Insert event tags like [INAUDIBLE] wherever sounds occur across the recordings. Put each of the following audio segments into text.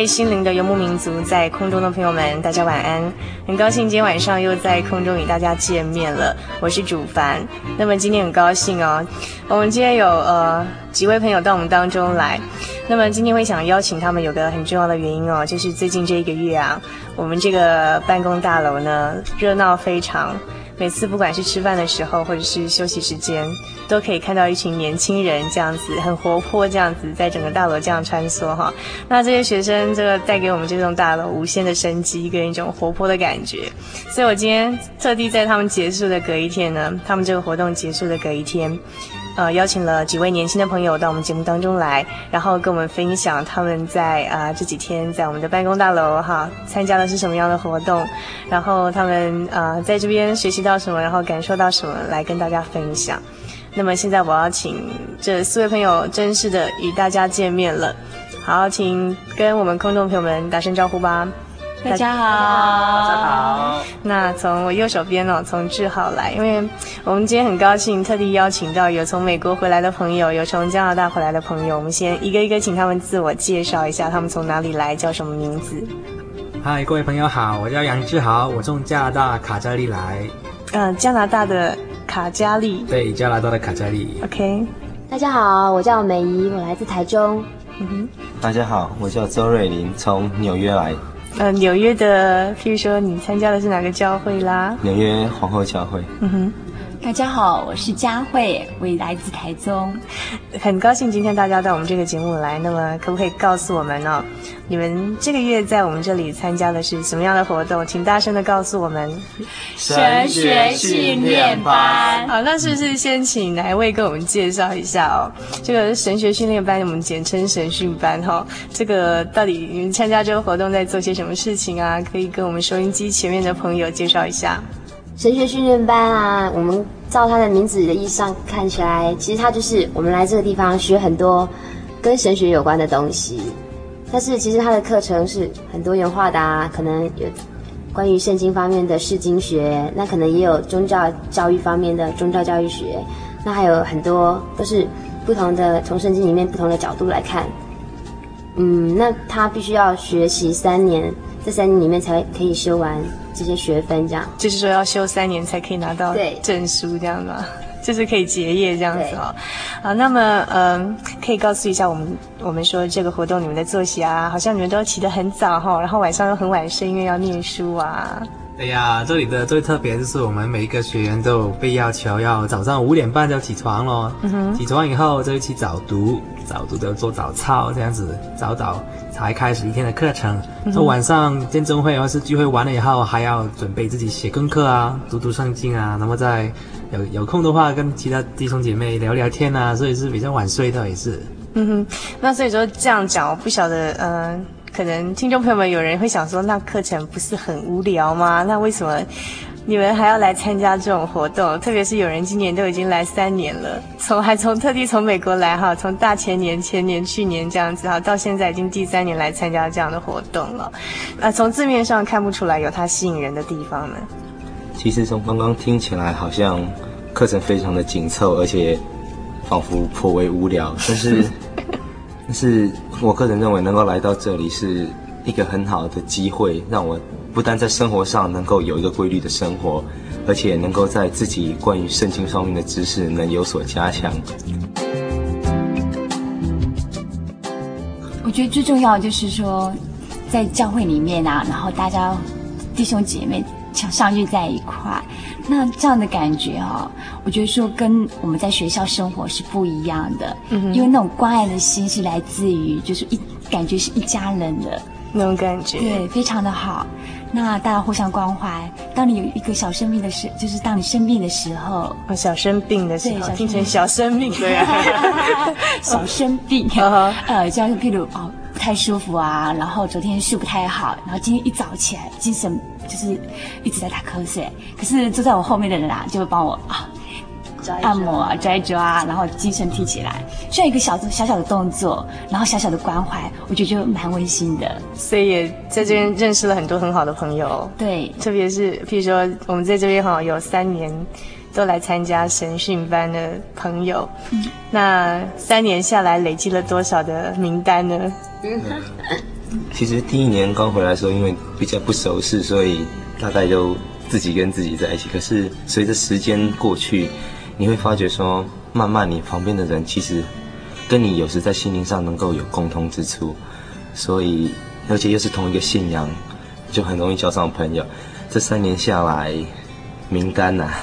位心灵的游牧民族，在空中的朋友们，大家晚安！很高兴今天晚上又在空中与大家见面了，我是主凡。那么今天很高兴哦，我们今天有呃几位朋友到我们当中来。那么今天会想邀请他们，有个很重要的原因哦，就是最近这一个月啊，我们这个办公大楼呢热闹非常。每次不管是吃饭的时候，或者是休息时间，都可以看到一群年轻人这样子很活泼，这样子在整个大楼这样穿梭哈。那这些学生这个带给我们这栋大楼无限的生机跟一种活泼的感觉。所以我今天特地在他们结束的隔一天呢，他们这个活动结束的隔一天。呃，邀请了几位年轻的朋友到我们节目当中来，然后跟我们分享他们在啊、这几天在我们的办公大楼哈参加的是什么样的活动，然后他们啊、在这边学习到什么，然后感受到什么，来跟大家分享。那么现在我要请这四位朋友正式的与大家见面了，好，请跟我们空中朋友们打声招呼吧。大家好，大家好。那从我右手边哦，从志豪来，因为我们今天很高兴，特地邀请到有从美国回来的朋友，有从加拿大回来的朋友。我们先一个一个请他们自我介绍一下，他们从哪里来，叫什么名字？嗨，各位朋友好，我叫杨志豪，我从加拿大卡加利来。嗯、呃，加拿大的卡加利。对，加拿大的卡加利。OK。大家好，我叫美怡，我来自台中。嗯哼。大家好，我叫周瑞林，从纽约来。呃，纽约的，譬如说你参加的是哪个教会啦？纽约皇后教会。嗯哼。大家好，我是佳慧，我也来自台中，很高兴今天大家到我们这个节目来。那么，可不可以告诉我们呢？你们这个月在我们这里参加的是什么样的活动？请大声的告诉我们。神学训练班。好，那是不是先请哪一位跟我们介绍一下哦？这个神学训练班，我们简称神训班哈。这个到底你们参加这个活动在做些什么事情啊？可以跟我们收音机前面的朋友介绍一下。神学训练班啊，我们照它的名字的意义上看起来，其实它就是我们来这个地方学很多跟神学有关的东西。但是其实它的课程是很多元化的啊，可能有关于圣经方面的释经学，那可能也有宗教教育方面的宗教教育学，那还有很多都是不同的，从圣经里面不同的角度来看。嗯，那他必须要学习三年，这三年里面才可以修完。这些学分这样，就是说要修三年才可以拿到证书这样吗？[LAUGHS] 就是可以结业这样子哦。好，那么嗯，可以告诉一下我们，我们说这个活动你们的作息啊，好像你们都起得很早哈，然后晚上又很晚睡，因为要念书啊。对呀，这里的最特别就是我们每一个学员都有被要求要早上五点半就要起床咯。嗯哼。起床以后就一起早读，早读的做早操这样子，早早才开始一天的课程。从、嗯、晚上见证会或是聚会完了以后，还要准备自己写功课啊，读读圣经啊，那么再有有空的话跟其他弟兄姐妹聊聊天啊，所以是比较晚睡的也是。嗯哼，那所以说这样讲，我不晓得，嗯、呃。可能听众朋友们有人会想说，那课程不是很无聊吗？那为什么你们还要来参加这种活动？特别是有人今年都已经来三年了，从还从特地从美国来哈，从大前年、前年、去年这样子哈，到现在已经第三年来参加这样的活动了。那，从字面上看不出来有它吸引人的地方呢。其实从刚刚听起来，好像课程非常的紧凑，而且仿佛颇为无聊，但是。[LAUGHS] 但是我个人认为，能够来到这里是一个很好的机会，让我不但在生活上能够有一个规律的生活，而且能够在自己关于圣经方面的知识能有所加强。我觉得最重要就是说，在教会里面啊，然后大家弟兄姐妹相相遇在一块，那这样的感觉哈、哦，我觉得说跟我们在学校生活是不一样的，嗯，因为那种关爱的心是来自于就是一感觉是一家人的那种感觉，对，非常的好。那大家互相关怀。当你有一个小生命的时，就是当你生病的时候，哦，小生病的时候，听成小生命，对啊，[LAUGHS] 小生病，[LAUGHS] 呃，就像譬如哦。不太舒服啊，然后昨天睡不太好，然后今天一早起来精神就是一直在打瞌睡。可是坐在我后面的人啊，就会帮我啊按摩啊、抓一抓，然后精神提起来。需要一个小小小的动作，然后小小的关怀，我觉得就蛮温馨的。所以也在这边认识了很多很好的朋友。对，特别是譬如说我们在这边哈有三年。都来参加神训班的朋友，嗯、那三年下来累积了多少的名单呢？嗯、其实第一年刚回来的时候，因为比较不熟悉，所以大概就自己跟自己在一起。可是随着时间过去，你会发觉说，慢慢你旁边的人其实跟你有时在心灵上能够有共通之处，所以而且又是同一个信仰，就很容易交上朋友。这三年下来。名单呐、啊，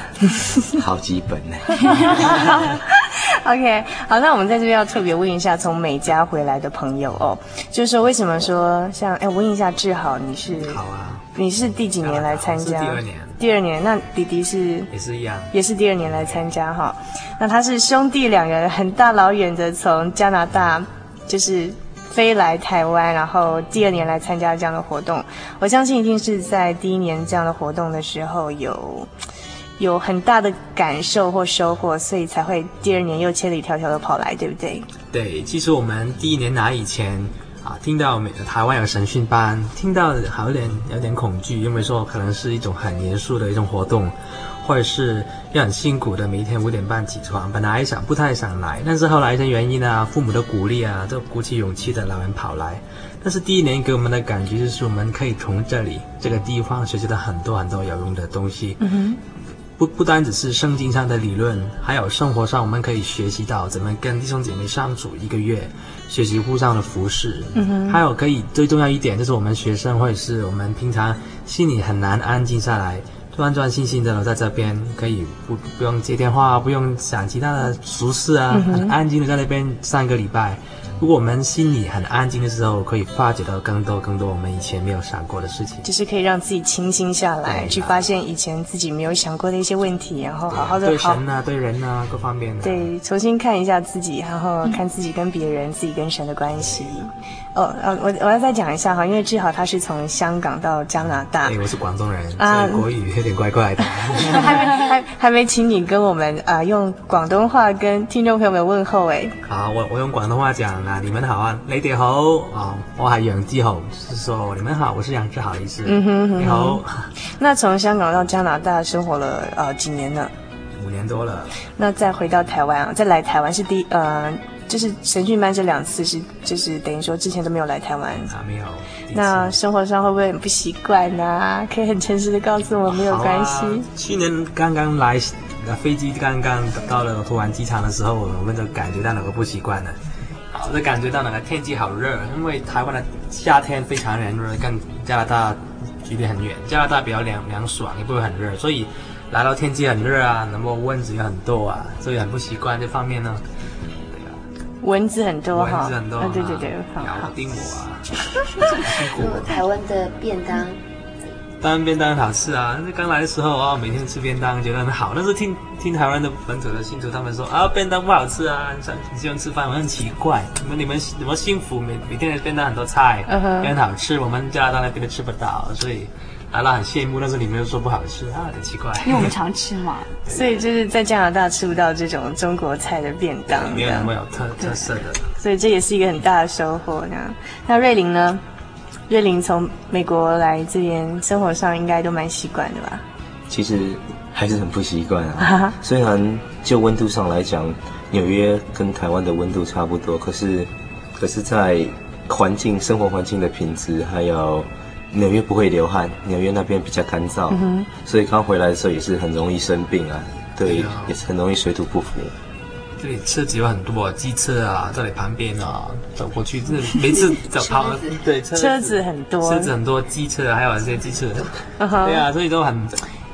[LAUGHS] 好几本呢。OK，好，那我们在这边要特别问一下从美加回来的朋友哦，就是说为什么说像哎，我问一下志豪，你是好啊？你是第几年来参加？第二年。第二年，那弟弟是也是一样，也是第二年来参加哈。那他是兄弟两人，很大老远的从加拿大，就是。飞来台湾，然后第二年来参加这样的活动，我相信一定是在第一年这样的活动的时候有有很大的感受或收获，所以才会第二年又千里迢迢的跑来，对不对？对，其实我们第一年来以前啊，听到美台湾有神训班，听到好有点有点恐惧，因为说可能是一种很严肃的一种活动。或者是要很辛苦的，每一天五点半起床，本来想不太想来，但是后来一些原因啊，父母的鼓励啊，就鼓起勇气的老人跑来。但是第一年给我们的感觉就是，我们可以从这里这个地方学习到很多很多有用的东西。嗯哼，不不单只是圣经上的理论，还有生活上我们可以学习到怎么跟弟兄姐妹相处一个月，学习互相的服侍。嗯哼，还有可以最重要一点就是我们学生或者是我们平常心里很难安静下来。专专心心的留在这边，可以不不用接电话，不用想其他的俗事啊，嗯、很安静的在那边上一个礼拜。如果我们心里很安静的时候，可以发觉到更多更多我们以前没有想过的事情，就是可以让自己清心下来，去发现以前自己没有想过的一些问题，然后好好的对神啊，对人啊，各方面的对，重新看一下自己，然后看自己跟别人、嗯、自己跟神的关系。哦，呃，我我要再讲一下哈，因为志豪他是从香港到加拿大，对，我是广东人，啊，国语有点怪怪的，[LAUGHS] 还没还还没请你跟我们啊、呃、用广东话跟听众朋友们问候哎。好，我我用广东话讲啊，你们好啊，你哋好啊，我系杨志豪，是说你们好，我是杨志豪的意思。嗯哼，哼，你好。[LAUGHS] 那从香港到加拿大生活了呃几年呢？五年多了。那再回到台湾啊，再来台湾是第呃。就是神训班这两次是，就是等于说之前都没有来台湾啊，没有。那生活上会不会很不习惯呢？[LAUGHS] 可以很诚实的告诉我，没有关系。啊、去年刚刚来，飞机刚刚到了土湾机场的时候，我们就感觉到那个不习惯了，就是感觉到那个天气好热，因为台湾的夏天非常炎热，跟加拿大距离很远，加拿大比较凉凉爽，也不会很热，所以来到天气很热啊，那么蚊子也很多啊，所以很不习惯这方面呢。蚊子很多哈，蚊子很多，啊，对对对，好，咬定我啊。[LAUGHS] 台湾的便当，当然便当很好吃啊。那刚来的时候啊，每天吃便当觉得很好。但是听听台湾的本土的信徒他们说啊，便当不好吃啊，你喜欢吃饭，我很奇怪。你们你们你们幸福，每每天的便当很多菜，也、uh. 很好吃。我们加拿大那边都吃不到，所以。阿拉很羡慕，但是你们又说不好吃啊，很奇怪。因为我们常吃嘛，[LAUGHS] 所以就是在加拿大吃不到这种中国菜的便当，没有那么有特特色的。所以这也是一个很大的收获。那那瑞玲呢？瑞玲从美国来这边，生活上应该都蛮习惯的吧？其实还是很不习惯啊。虽然就温度上来讲，纽约跟台湾的温度差不多，可是可是，在环境、生活环境的品质，还有纽约不会流汗，纽约那边比较干燥，嗯、所以刚回来的时候也是很容易生病啊。对，也是很容易水土不服。这里车子有很多机车啊，在你旁边啊，走过去，这 [LAUGHS] 每次走旁，[LAUGHS] 对车子，很多，车子很多，机车还有这些机车，[LAUGHS] 对啊，所以都很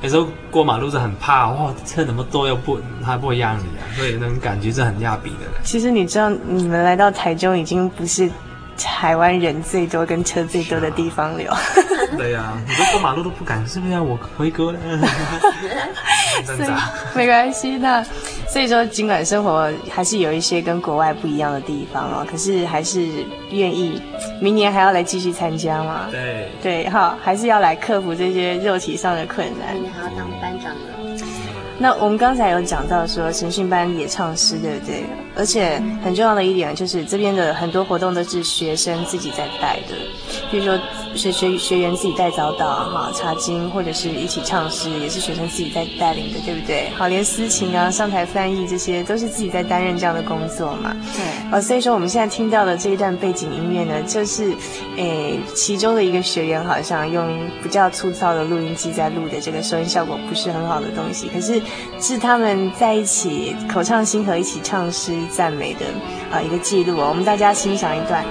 有时候过马路是很怕，哇，车那么多又不，他不会让你啊，所以那种感觉是很压逼的。其实你知道，你们来到台中已经不是台湾人最多跟车最多的地方了。[LAUGHS] 对呀、啊，你都过马路都不敢，是不是？我回国了。[LAUGHS] 所以没关系，那所以说，尽管生活还是有一些跟国外不一样的地方哦，可是还是愿意明年还要来继续参加嘛？对对，哈，还是要来克服这些肉体上的困难。明年还要当班长呢。那我们刚才有讲到说，神训班也唱诗，对不对？而且很重要的一点就是，这边的很多活动都是学生自己在带的，比如说。学学学员自己带早祷哈，查经或者是一起唱诗，也是学生自己在带领的，对不对？好，连司琴啊、上台翻译这些，都是自己在担任这样的工作嘛。对。哦，所以说我们现在听到的这一段背景音乐呢，就是，诶，其中的一个学员好像用比较粗糙的录音机在录的，这个收音效果不是很好的东西，可是是他们在一起口唱心和，一起唱诗赞美的啊一个记录哦。我们大家欣赏一段。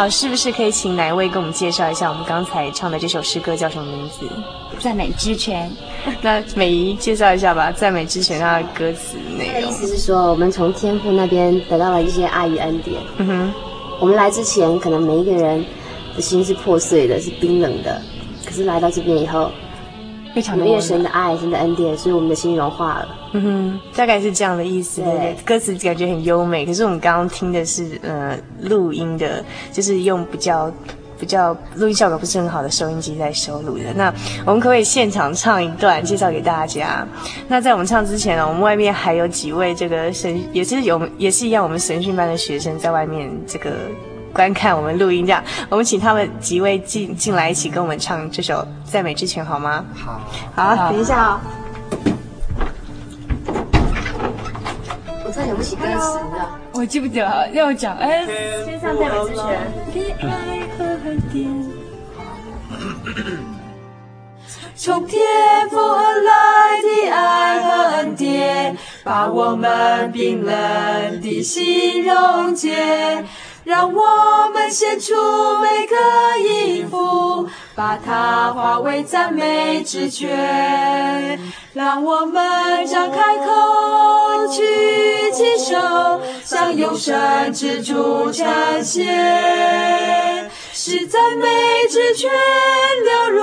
好，是不是可以请哪一位给我们介绍一下我们刚才唱的这首诗歌叫什么名字？赞美之泉。[LAUGHS] 那美仪介绍一下吧。赞美之泉它的歌词内容。意思是说，我们从天父那边得到了一些爱与恩典。嗯哼。我们来之前，可能每一个人的心是破碎的，是冰冷的。可是来到这边以后，非常因为神的爱、神的恩典，所以我们的心融化了。嗯哼，大概是这样的意思，对，对对？歌词感觉很优美，可是我们刚刚听的是呃录音的，就是用比较比较录音效果不是很好的收音机在收录的。那我们可不可以现场唱一段介绍给大家？那在我们唱之前呢，我们外面还有几位这个神，也是有也是一样，我们神训班的学生在外面这个观看我们录音，这样我们请他们几位进进来一起跟我们唱这首赞美之泉好吗？好，好，等一下哦。我想不起歌词了，我记不得，要我讲。哎，先上赞美之泉。的爱和恩典，从天父而来的爱和恩典，把我们冰冷的心溶解。让我们献出每个音符，把它化为赞美之泉。让我们张开口，举起手，向永生之主称谢，使赞美之泉流入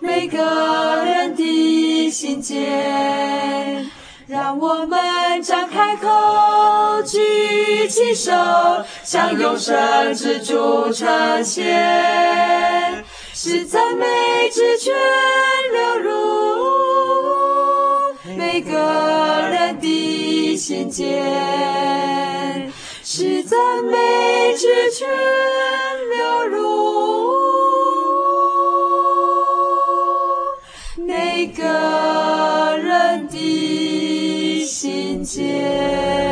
每个人的心间。让我们张开口，举起手，向永生之主称谢，使赞美之泉流入每个人的心间，使赞美之泉流入每个间。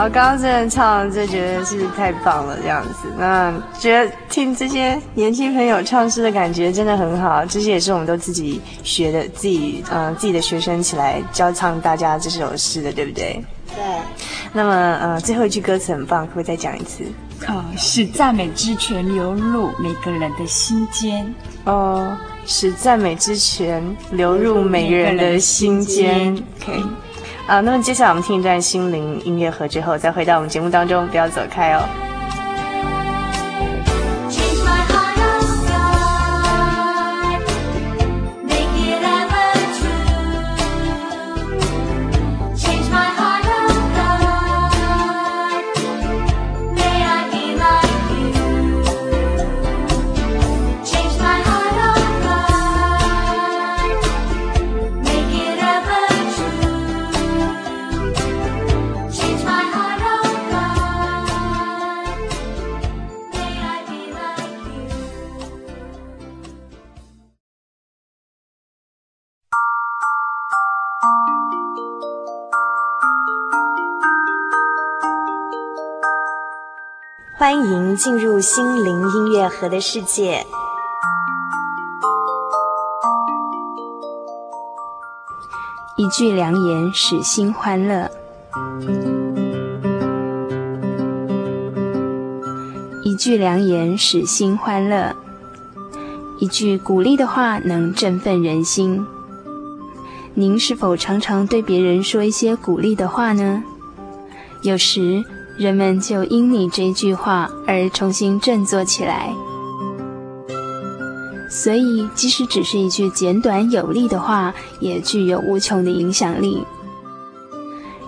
好，刚刚真的唱，就觉得是太棒了，这样子。那觉得听这些年轻朋友唱诗的感觉真的很好。这些也是我们都自己学的，自己嗯、呃、自己的学生起来教唱大家这首诗的，对不对？对。那么呃，最后一句歌词很棒，可不可以再讲一次？哦，使赞美之泉流入每个人的心间。哦，使赞美之泉流入每个人的心间。OK。啊，那么接下来我们听一段心灵音乐盒之后，再回到我们节目当中，不要走开哦。欢迎进入心灵音乐盒的世界。一句良言使心欢乐，一句良言使心欢乐，一句鼓励的话能振奋人心。您是否常常对别人说一些鼓励的话呢？有时。人们就因你这句话而重新振作起来，所以即使只是一句简短有力的话，也具有无穷的影响力。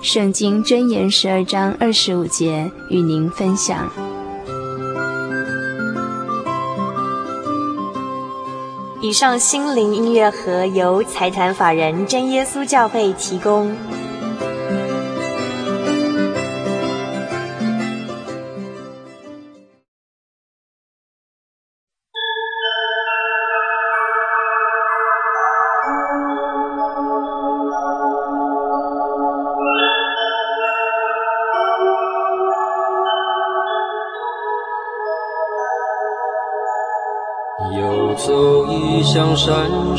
圣经箴言十二章二十五节与您分享。以上心灵音乐盒由财团法人真耶稣教会提供。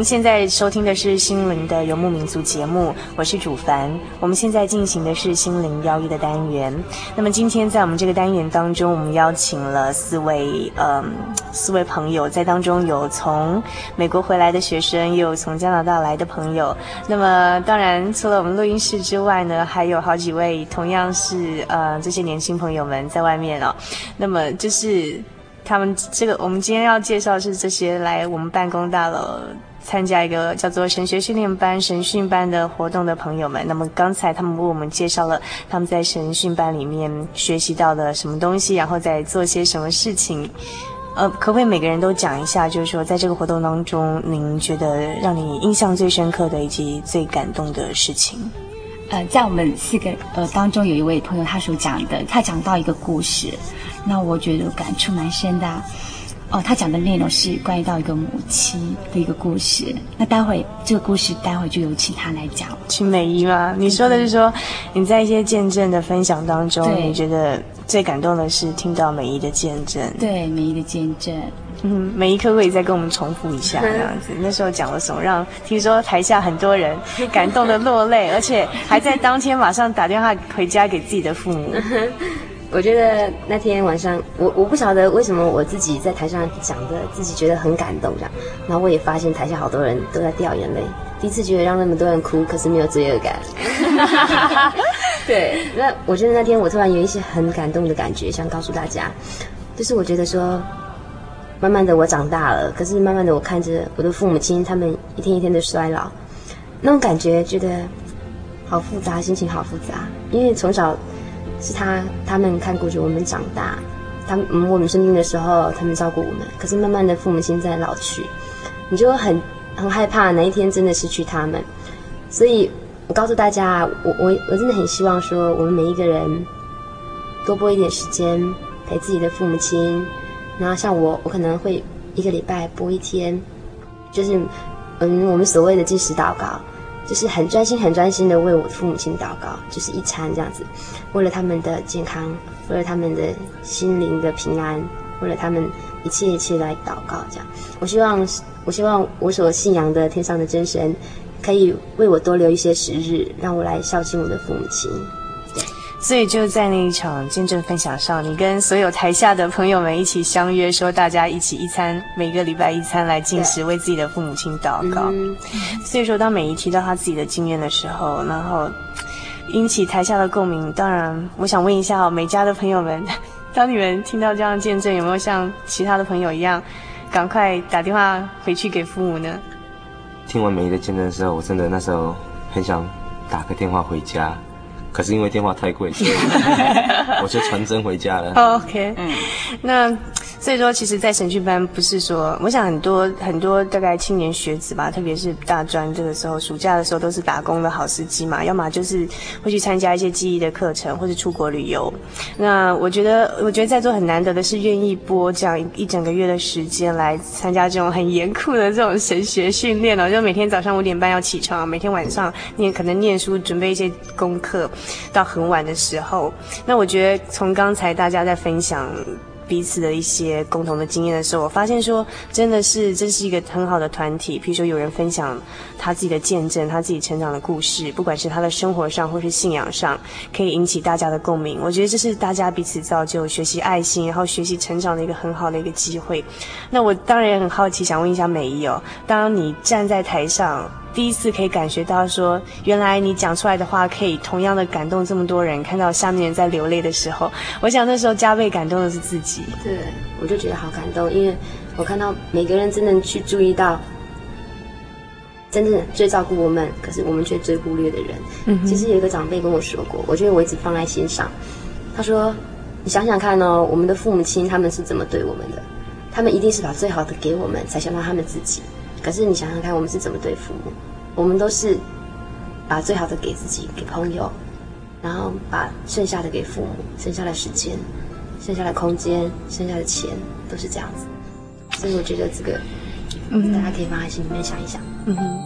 您现在收听的是心灵的游牧民族节目，我是主凡。我们现在进行的是心灵邀约的单元。那么今天在我们这个单元当中，我们邀请了四位，嗯，四位朋友，在当中有从美国回来的学生，也有从加拿大来的朋友。那么当然，除了我们录音室之外呢，还有好几位同样是呃这些年轻朋友们在外面哦。那么就是他们这个，我们今天要介绍的是这些来我们办公大楼。参加一个叫做神学训练班、神训班的活动的朋友们，那么刚才他们为我们介绍了他们在神训班里面学习到的什么东西，然后在做些什么事情。呃，可不可以每个人都讲一下，就是说在这个活动当中，您觉得让你印象最深刻的以及最感动的事情？呃，在我们四个呃当中，有一位朋友他所讲的，他讲到一个故事，那我觉得感触蛮深的。哦，他讲的内容是关于到一个母亲的一个故事。那待会这个故事，待会就由请他来讲。请美姨吗？你说的是说你在一些见证的分享当中，你觉得最感动的是听到美姨的见证。对，美姨的见证。嗯，美姨可不可以再跟我们重复一下这样子？那时候讲了什么，让听说台下很多人 [LAUGHS] 感动的落泪，而且还在当天马上打电话回家给自己的父母。[LAUGHS] 我觉得那天晚上，我我不晓得为什么我自己在台上讲的，自己觉得很感动这样，然后我也发现台下好多人都在掉眼泪，第一次觉得让那么多人哭，可是没有罪恶感。[LAUGHS] 对，那我觉得那天我突然有一些很感动的感觉，想告诉大家，就是我觉得说，慢慢的我长大了，可是慢慢的我看着我的父母亲他们一天一天的衰老，那种感觉觉得好复杂，心情好复杂，因为从小。是他，他们看顾着我们长大，他们我们生病的时候，他们照顾我们。可是慢慢的，父母亲在老去，你就很很害怕哪一天真的失去他们。所以我告诉大家，我我我真的很希望说，我们每一个人多拨一点时间陪自己的父母亲。然后像我，我可能会一个礼拜拨一天，就是嗯，我们所谓的禁食祷告。就是很专心、很专心的为我的父母亲祷告，就是一餐这样子，为了他们的健康，为了他们的心灵的平安，为了他们一切一切来祷告。这样，我希望，我希望我所信仰的天上的真神，可以为我多留一些时日，让我来孝敬我的父母亲。所以就在那一场见证分享上，你跟所有台下的朋友们一起相约，说大家一起一餐，每个礼拜一餐来进食，为自己的父母亲祷告。嗯、所以说，当美姨提到她自己的经验的时候，然后引起台下的共鸣。当然，我想问一下美家的朋友们，[LAUGHS] 当你们听到这样的见证，有没有像其他的朋友一样，赶快打电话回去给父母呢？听完美姨的见证的时候，我真的那时候很想打个电话回家。可是因为电话太贵，所以 [LAUGHS] 我就传真回家了。Oh, OK，嗯，那。所以说，其实，在神训班不是说，我想很多很多大概青年学子吧，特别是大专这个时候，暑假的时候都是打工的好时机嘛，要么就是会去参加一些记忆的课程，或是出国旅游。那我觉得，我觉得在座很难得的是愿意播这样一整个月的时间来参加这种很严酷的这种神学训练哦，就每天早上五点半要起床，每天晚上念可能念书，准备一些功课，到很晚的时候。那我觉得从刚才大家在分享。彼此的一些共同的经验的时候，我发现说，真的是这是一个很好的团体。比如说，有人分享他自己的见证，他自己成长的故事，不管是他的生活上或是信仰上，可以引起大家的共鸣。我觉得这是大家彼此造就、学习爱心，然后学习成长的一个很好的一个机会。那我当然也很好奇，想问一下美仪哦，当你站在台上。第一次可以感觉到说，原来你讲出来的话可以同样的感动这么多人。看到下面人在流泪的时候，我想那时候加倍感动的是自己。对，我就觉得好感动，因为我看到每个人真的去注意到，真正最照顾我们，可是我们却最忽略的人。嗯，其实有一个长辈跟我说过，我觉得我一直放在心上。他说：“你想想看哦，我们的父母亲他们是怎么对我们的？他们一定是把最好的给我们，才想到他们自己。”可是你想想看，我们是怎么对父母？我们都是把最好的给自己，给朋友，然后把剩下的给父母，剩下的时间、剩下的空间、剩下的钱，都是这样子。所以我觉得这个，嗯，大家可以放在心里面想一想。嗯哼。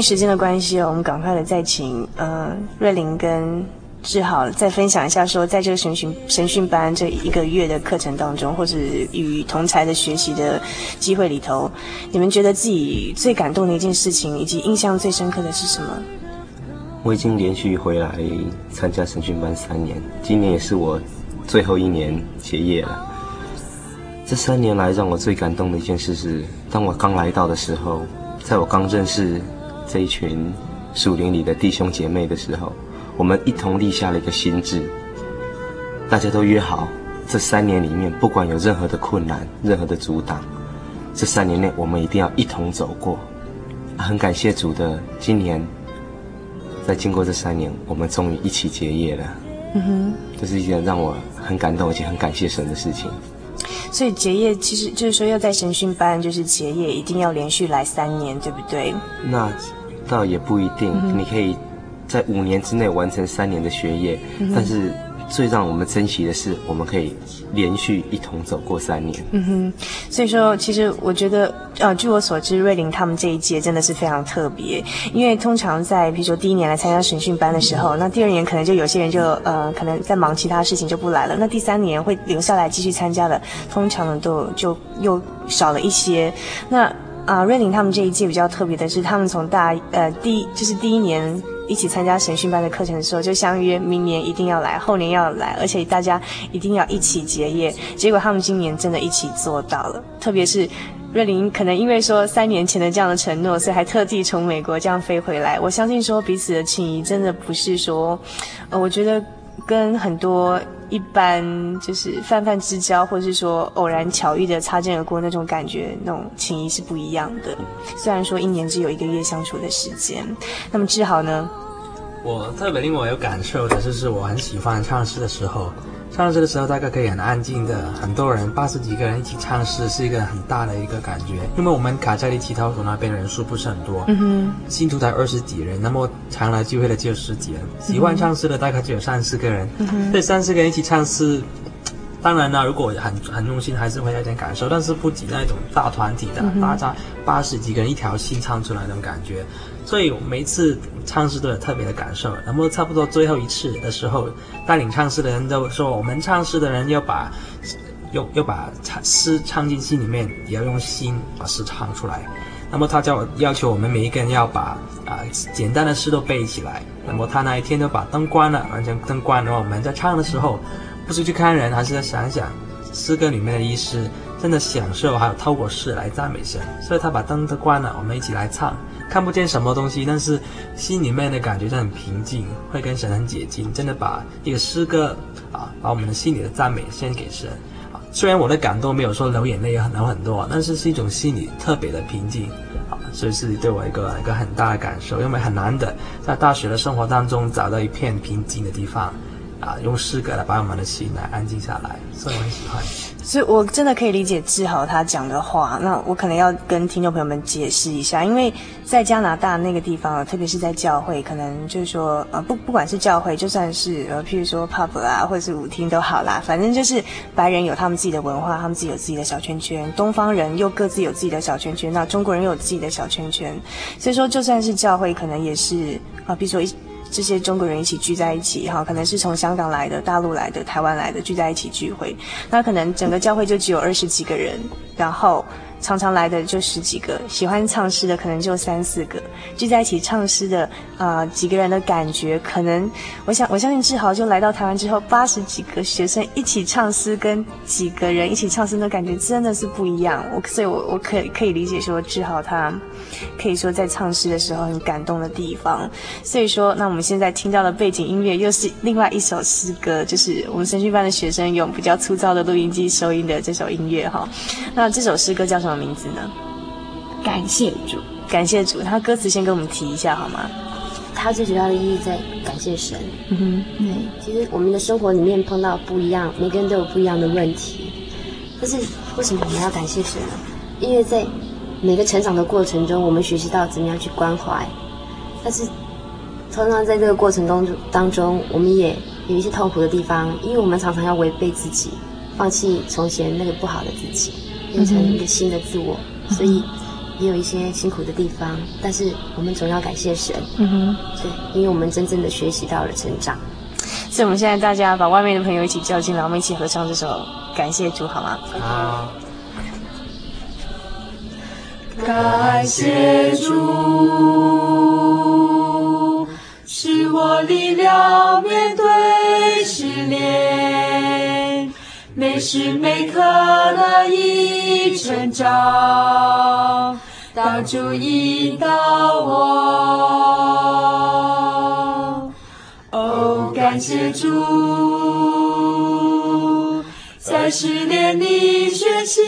为时间的关系哦，我们赶快的再请呃瑞琳跟志豪再分享一下，说在这个神训神训班这一个月的课程当中，或是与同才的学习的机会里头，你们觉得自己最感动的一件事情，以及印象最深刻的是什么？我已经连续回来参加神训班三年，今年也是我最后一年结业了。这三年来让我最感动的一件事是，当我刚来到的时候。在我刚认识这一群属灵里的弟兄姐妹的时候，我们一同立下了一个心志，大家都约好，这三年里面不管有任何的困难、任何的阻挡，这三年内我们一定要一同走过。很感谢主的，今年在经过这三年，我们终于一起结业了。嗯哼，这是一件让我很感动而且很感谢神的事情。所以结业其实就是说要在神训班就是结业，一定要连续来三年，对不对？那倒也不一定，嗯、你可以在五年之内完成三年的学业，嗯、但是。最让我们珍惜的是，我们可以连续一同走过三年。嗯哼，所以说，其实我觉得，呃，据我所知，瑞林他们这一届真的是非常特别，因为通常在，比如说第一年来参加审训班的时候，那第二年可能就有些人就，呃，可能在忙其他事情就不来了。那第三年会留下来继续参加的，通常呢都就又少了一些。那啊，瑞玲他们这一届比较特别的是，他们从大呃第就是第一年一起参加神训班的课程的时候，就相约明年一定要来，后年要来，而且大家一定要一起结业。结果他们今年真的一起做到了，特别是瑞玲，可能因为说三年前的这样的承诺，所以还特地从美国这样飞回来。我相信说彼此的情谊真的不是说，呃，我觉得跟很多。一般就是泛泛之交，或者是说偶然巧遇的擦肩而过那种感觉，那种情谊是不一样的。虽然说一年只有一个月相处的时间，那么志豪呢？我特别令我有感受的就是我很喜欢唱诗的时候。唱诗的时候，大概可以很安静的，很多人八十几个人一起唱诗，是一个很大的一个感觉。因为我们卡加利祈祷所那边人数不是很多，嗯哼，信徒才二十几人，那么常来聚会的只有十几人，喜欢唱诗的大概只有三四个人，嗯哼，这三四个人一起唱诗，当然呢，如果很很用心，还是会有点感受，但是不及那种大团体的，大家八十几个人一条心唱出来那种感觉。所以每次唱诗都有特别的感受。那么差不多最后一次的时候，带领唱诗的人都说：“我们唱诗的人要把，要要把唱诗唱进心里面，也要用心把诗唱出来。”那么他叫我要求我们每一个人要把啊简单的诗都背起来。那么他那一天都把灯关了，完全灯关了。然后我们在唱的时候，不是去看人，还是在想想诗歌里面的意思，真的享受，还有透过诗来赞美神。所以他把灯都关了，我们一起来唱。看不见什么东西，但是心里面的感觉就很平静，会跟神很接近。真的把一个诗歌啊，把我们的心里的赞美献给神啊。虽然我的感动没有说流眼泪很流很多，但是是一种心里特别的平静啊，所以是对我一个一个很大的感受，因为很难的在大学的生活当中找到一片平静的地方啊，用诗歌来把我们的心来安静下来，所以我很喜欢。所以，我真的可以理解志豪他讲的话。那我可能要跟听众朋友们解释一下，因为在加拿大那个地方，特别是在教会，可能就是说，呃，不，不管是教会，就算是呃，譬如说 pub 啊，或者是舞厅都好啦，反正就是白人有他们自己的文化，他们自己有自己的小圈圈，东方人又各自有自己的小圈圈，那中国人有自己的小圈圈。所以说，就算是教会，可能也是啊，比如说一。这些中国人一起聚在一起，哈，可能是从香港来的、大陆来的、台湾来的，聚在一起聚会，那可能整个教会就只有二十几个人，然后。常常来的就十几个，喜欢唱诗的可能就三四个，聚在一起唱诗的啊、几个人的感觉，可能我想我相信志豪就来到台湾之后，八十几个学生一起唱诗，跟几个人一起唱诗的感觉真的是不一样。我所以我我可以可以理解说志豪他可以说在唱诗的时候很感动的地方。所以说，那我们现在听到的背景音乐又是另外一首诗歌，就是我们声训班的学生用比较粗糙的录音机收音的这首音乐哈。那这首诗歌叫什么？什么名字呢？感谢主，感谢主。他歌词先跟我们提一下好吗？他最主要的意义在感谢神。嗯哼，对。其实我们的生活里面碰到不一样，每个人都有不一样的问题。但是为什么我们要感谢神呢？因为在每个成长的过程中，我们学习到怎么样去关怀。但是常常在这个过程当中当中，我们也有一些痛苦的地方，因为我们常常要违背自己，放弃从前那个不好的自己。变成一个新的自我，嗯、所以也有一些辛苦的地方，但是我们总要感谢神。嗯哼，对，因为我们真正的学习到了成长。所以，我们现在大家把外面的朋友一起叫进来，我们一起合唱这首《感谢主》，好吗？好。感谢主，是我力量面对试炼。每时每刻乐意成长，当主引导我。哦，感谢主，在试炼里学习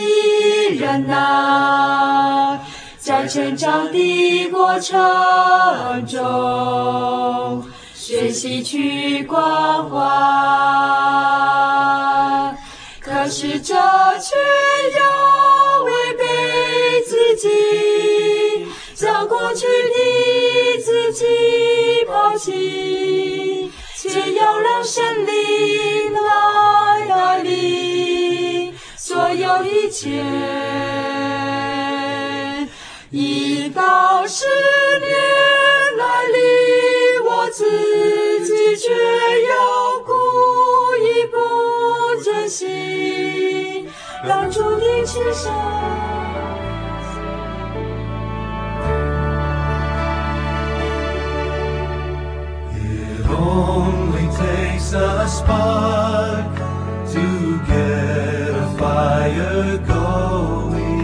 忍耐，在成长的过程中学习去关怀。却要违背自己，将过去的自己抛弃，却要让神灵来带领所有一切。一到十年来临，我自拦住你去想。only takes a spark to get a fire going.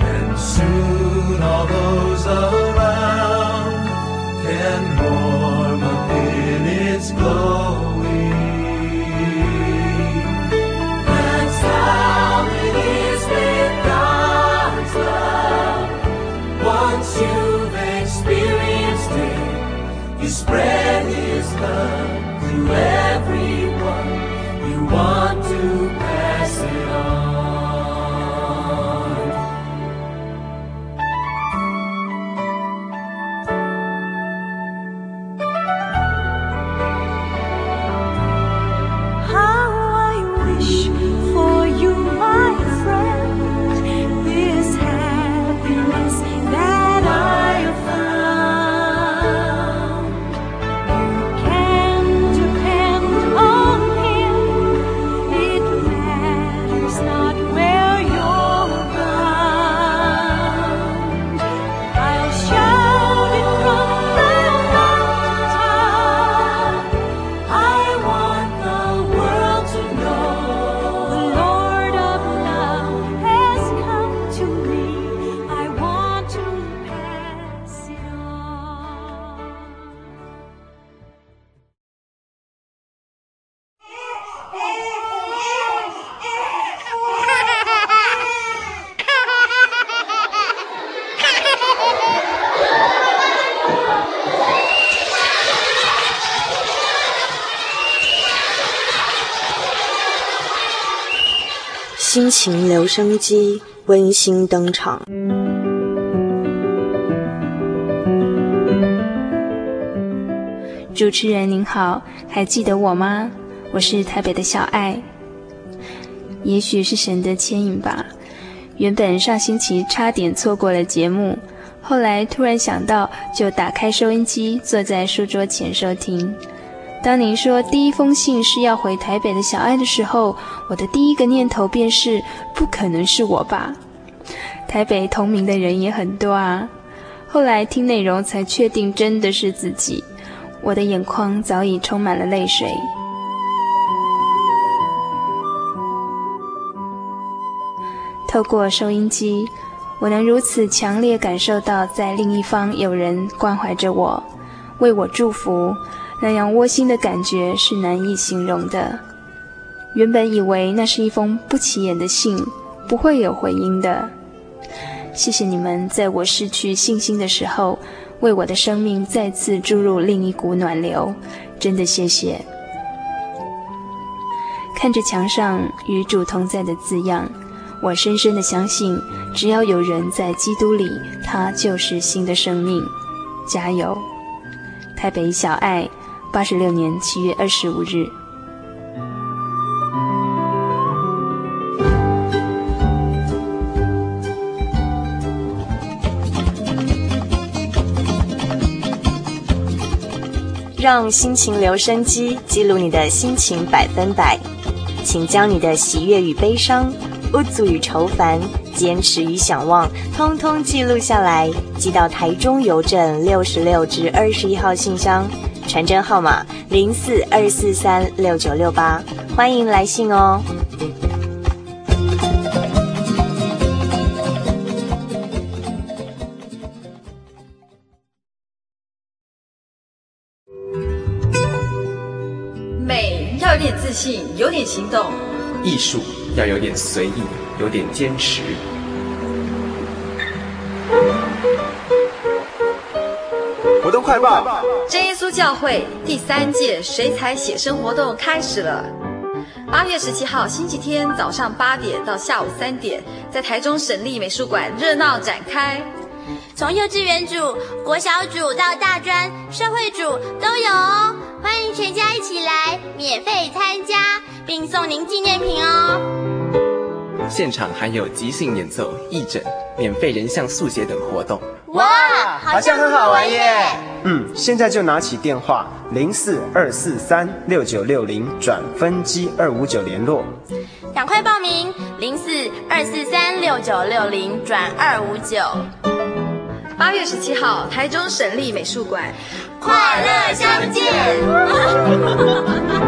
And soon all those spread 情留声机温馨登场。主持人您好，还记得我吗？我是台北的小爱。也许是神的牵引吧，原本上星期差点错过了节目，后来突然想到，就打开收音机，坐在书桌前收听。当您说第一封信是要回台北的小爱的时候，我的第一个念头便是不可能是我吧？台北同名的人也很多啊。后来听内容才确定真的是自己，我的眼眶早已充满了泪水。透过收音机，我能如此强烈感受到在另一方有人关怀着我，为我祝福。那样窝心的感觉是难以形容的。原本以为那是一封不起眼的信，不会有回音的。谢谢你们在我失去信心的时候，为我的生命再次注入另一股暖流。真的谢谢。看着墙上“与主同在”的字样，我深深的相信，只要有人在基督里，他就是新的生命。加油！台北小爱。八十六年七月二十五日，让心情留声机记录你的心情百分百，请将你的喜悦与悲伤、不足与愁烦、坚持与想望，通通记录下来，寄到台中邮政六十六至二十一号信箱。传真号码零四二四三六九六八，欢迎来信哦。美要有点自信，有点行动；艺术要有点随意，有点坚持。活动快报：真耶稣教会第三届水彩写生活动开始了。八月十七号星期天早上八点到下午三点，在台中省立美术馆热闹展开。从幼稚园组、国小组到大专、社会组都有哦，欢迎全家一起来，免费参加，并送您纪念品哦。现场还有即兴演奏、义诊、免费人像速写等活动。哇，好像很好玩耶！嗯，现在就拿起电话零四二四三六九六零转分机二五九联络，赶快报名零四二四三六九六零转二五九。八月十七号，台中省立美术馆，快乐相见。[LAUGHS]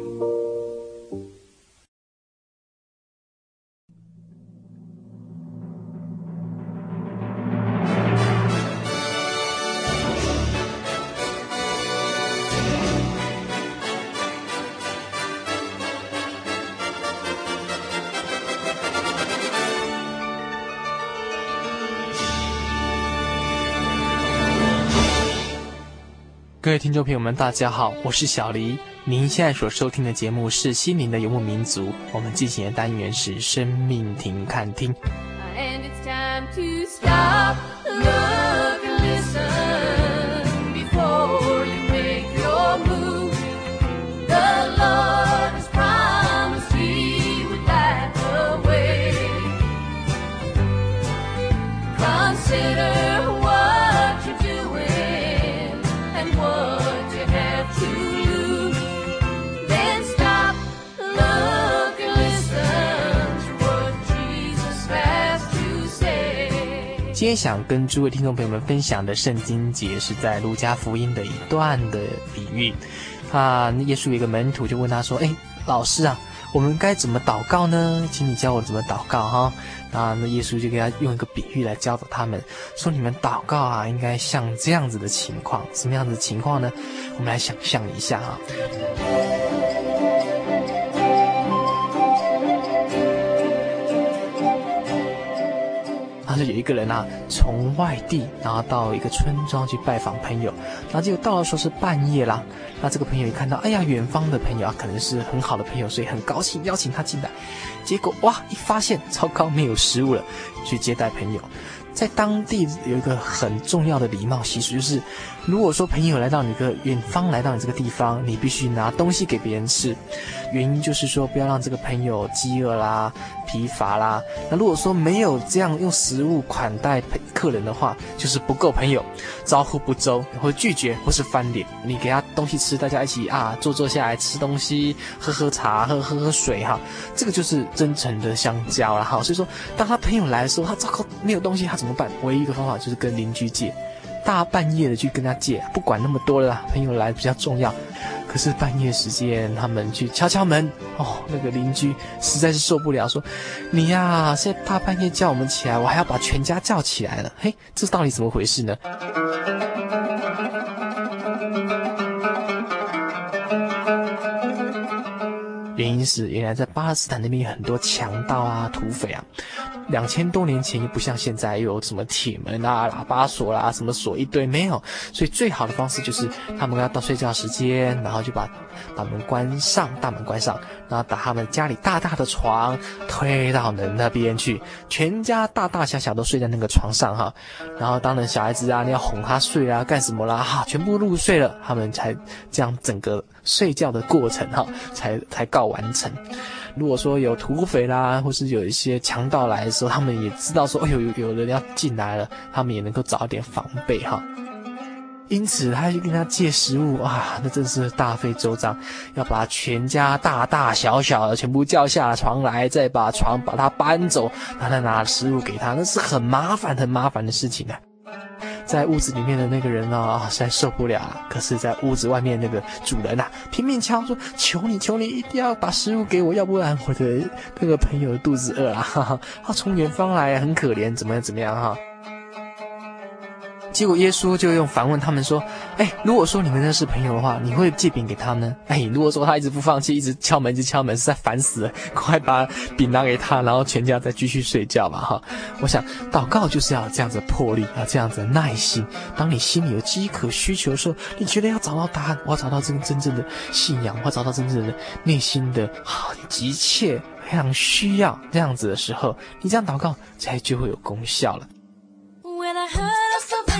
各位听众朋友们，大家好，我是小黎。您现在所收听的节目是《心灵的游牧民族》，我们进行的单元是“生命停看听”。天想跟诸位听众朋友们分享的圣经节是在路加福音的一段的比喻。啊，耶稣有一个门徒就问他说：“哎，老师啊，我们该怎么祷告呢？请你教我怎么祷告哈。”啊，那耶稣就给他用一个比喻来教导他们，说：“你们祷告啊，应该像这样子的情况，什么样子的情况呢？我们来想象一下哈。”有一个人啊，从外地然后到一个村庄去拜访朋友，然后结果到了时候是半夜啦。那这个朋友一看到，哎呀，远方的朋友啊，可能是很好的朋友，所以很高兴邀请他进来。结果哇，一发现糟糕，没有食物了，去接待朋友。在当地有一个很重要的礼貌习俗，就是如果说朋友来到你个远方，来到你这个地方，你必须拿东西给别人吃。原因就是说，不要让这个朋友饥饿啦、疲乏啦。那如果说没有这样用食物款待客人的话，就是不够朋友，招呼不周，或拒绝，或是翻脸。你给他东西吃，大家一起啊坐坐下来吃东西，喝喝茶，喝喝喝水哈，这个就是真诚的相交了哈。所以说，当他朋友来的时候，他糟糕没有东西，他怎么办？唯一一个方法就是跟邻居借，大半夜的去跟他借，不管那么多了啦，朋友来比较重要。可是半夜时间，他们去敲敲门，哦，那个邻居实在是受不了，说：“你呀，现在大半夜叫我们起来，我还要把全家叫起来了。嘿，这到底怎么回事呢？”原因是原来在巴勒斯坦那边有很多强盗啊、土匪啊。两千多年前又不像现在有什么铁门啊、喇叭锁啦、什么锁一堆没有，所以最好的方式就是他们要到睡觉时间，然后就把把门关上，大门关上，然后把他们家里大大的床推到门那边去，全家大大小小都睡在那个床上哈，然后当然小孩子啊，你要哄他睡啊，干什么啦？哈，全部入睡了，他们才这样整个睡觉的过程哈，才才告完成。如果说有土匪啦，或是有一些强盗来的时候，他们也知道说，哎呦，有有人要进来了，他们也能够早点防备哈。因此，他就跟他借食物啊，那真是大费周章，要把全家大大小小的全部叫下床来，再把床把他搬走，然后再拿食物给他，那是很麻烦很麻烦的事情啊。在屋子里面的那个人啊，实在受不了啊。可是，在屋子外面那个主人呐、拼命敲说：“求你，求你，一定要把食物给我，要不然我的那个朋友肚子饿了。哈哈”他从远方来，很可怜，怎么样，怎么样哈？结果耶稣就用反问他们说：“哎，如果说你们认识朋友的话，你会借饼给他呢？哎，如果说他一直不放弃，一直敲门，一直敲门，实在烦死了，[LAUGHS] 快把饼拿给他，然后全家再继续睡觉吧。”哈，我想祷告就是要这样子的魄力，要这样子的耐心。当你心里有饥渴需求的时候，你觉得要找到答案，我要找到真真正的信仰，我要找到真正的内心的好急切。非常需要这样子的时候，你这样祷告才就会有功效了。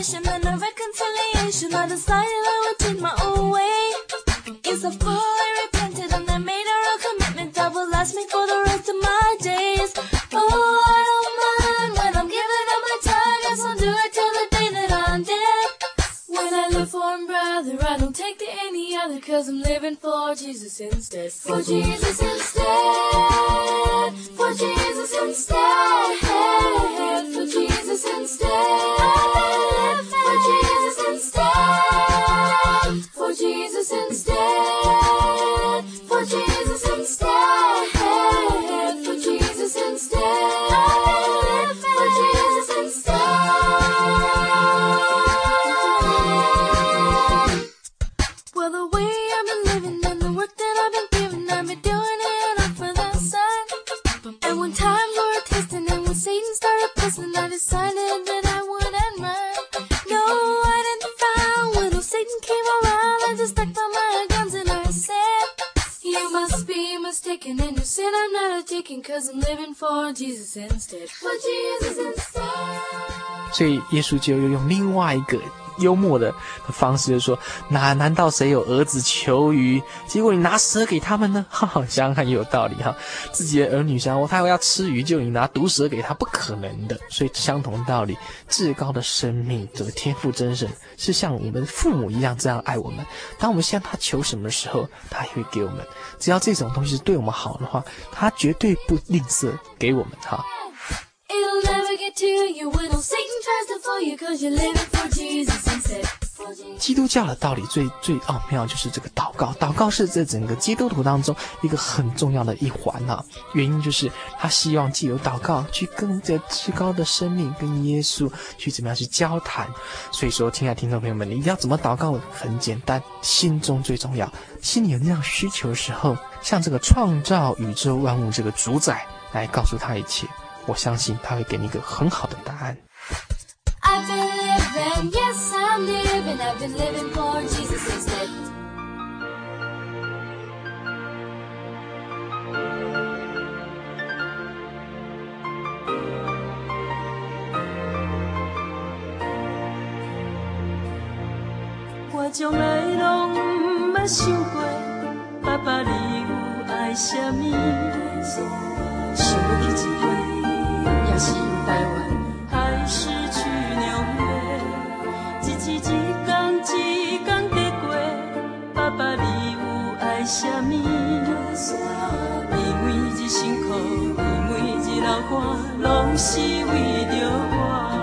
and a reconciliation. I decided I would take my own way. Yes, I fully repented and I made a real commitment that will last me for the rest of my days. Oh, I don't mind when I'm giving up my time. Guess I'll do it till the day that I'm dead. When I live for him, brother, I don't take to any other, cause I'm living for Jesus instead. For Jesus instead. For Jesus instead. 所以耶稣就又用另外一个幽默的方式，就说：那难道谁有儿子求鱼，结果你拿蛇给他们呢？哈哈，想想看也有道理哈。自己的儿女想，我他要吃鱼，就你拿毒蛇给他，不可能的。所以相同道理，至高的生命，这个天赋真神是像我们父母一样这样爱我们。当我们向他求什么时候，他也会给我们。只要这种东西对我们好的话，他绝对不吝啬给我们哈。基督教的道理最最奥妙就是这个祷告，祷告是在整个基督徒当中一个很重要的一环啊。原因就是他希望借由祷告去跟着至高的生命跟耶稣去怎么样去交谈。所以说，亲爱的听众朋友们，你一定要怎么祷告？很简单，心中最重要。心里有那样需求的时候，向这个创造宇宙万物这个主宰来告诉他一切。我相信他会给你一个很好的答案。我从来拢毋捌想过，爸爸你有爱什么，想要去一回。是台湾，还是去纽约，一天一天一天地过，爸爸你有爱什么？因为一辛苦，因为一流汗，拢是为着我。